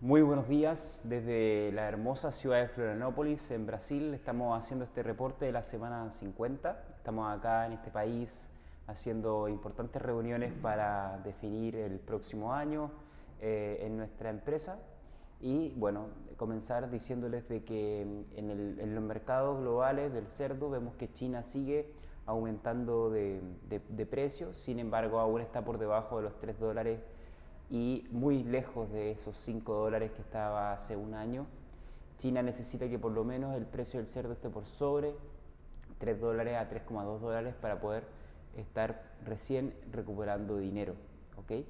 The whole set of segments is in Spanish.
Muy buenos días desde la hermosa ciudad de Florianópolis, en Brasil. Estamos haciendo este reporte de la semana 50. Estamos acá en este país haciendo importantes reuniones para definir el próximo año eh, en nuestra empresa. Y bueno, comenzar diciéndoles de que en, en, los mercados globales del cerdo vemos que China sigue aumentando de, de, de precio, sin embargo aún está por debajo de los 3 dólares y muy lejos de esos 5 dólares que estaba hace un año. China necesita que por lo menos el precio del cerdo esté por sobre 3 dólares a 3,2 dólares para poder estar recién recuperando dinero. ¿okay?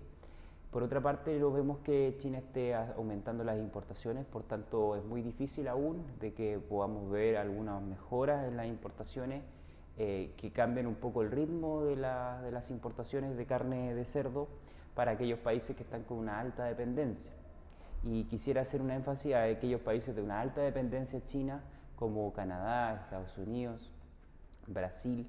Por otra parte, lo vemos que China esté aumentando las importaciones, por tanto es muy difícil aún de que podamos ver algunas mejoras en las importaciones eh, que cambien un poco el ritmo de, las importaciones de carne de cerdo para aquellos países que están con una alta dependencia. Y quisiera hacer un énfasis a aquellos países de una alta dependencia china, como Canadá, Estados Unidos, Brasil.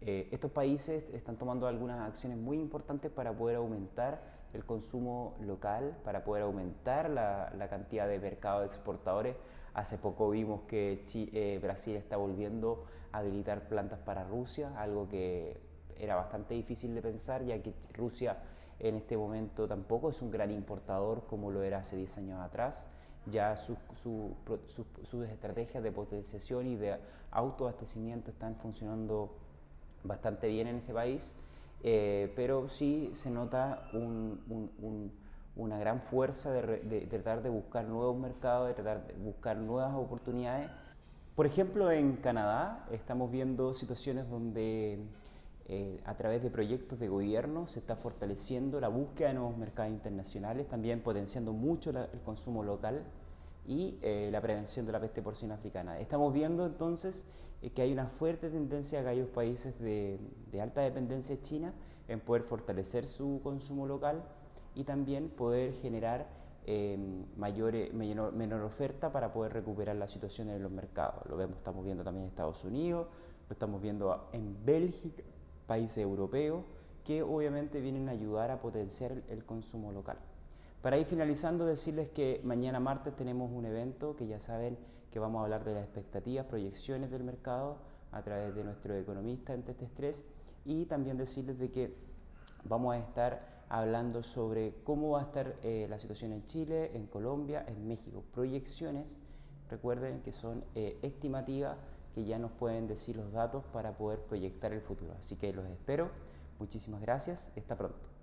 Eh, estos países están tomando algunas acciones muy importantes para poder aumentar el consumo local, para poder aumentar la, la cantidad de mercados exportadores. Hace poco vimos que eh, Brasil está volviendo a habilitar plantas para Rusia, algo que era bastante difícil de pensar, ya que Rusia en este momento tampoco es un gran importador como lo era hace 10 años atrás. Ya sus estrategias de potenciación y de autoabastecimiento están funcionando bastante bien en este país, eh, pero sí se nota una gran fuerza de, tratar de buscar nuevos mercados, de tratar de buscar nuevas oportunidades. Por ejemplo, en Canadá estamos viendo situaciones donde eh, a través de proyectos de gobierno se está fortaleciendo la búsqueda de nuevos mercados internacionales, también potenciando mucho el consumo local y eh, la prevención de la peste porcina africana. Estamos viendo entonces eh, que hay una fuerte tendencia a aquellos países de, alta dependencia de China en poder fortalecer su consumo local y también poder generar mayor, menor, menor, oferta para poder recuperar la situación en los mercados. Lo vemos, estamos viendo también en Estados Unidos, lo estamos viendo en Bélgica, países europeos que obviamente vienen a ayudar a potenciar el consumo local. Para ir finalizando, decirles que mañana martes tenemos un evento que ya saben que vamos a hablar de las expectativas, proyecciones del mercado a través de nuestro economista en este estrés y también decirles de que vamos a estar hablando sobre cómo va a estar eh, la situación en Chile, en Colombia, en México. Proyecciones, recuerden que son eh, estimativas que ya nos pueden decir los datos para poder proyectar el futuro. Así que los espero. Muchísimas gracias. Hasta pronto.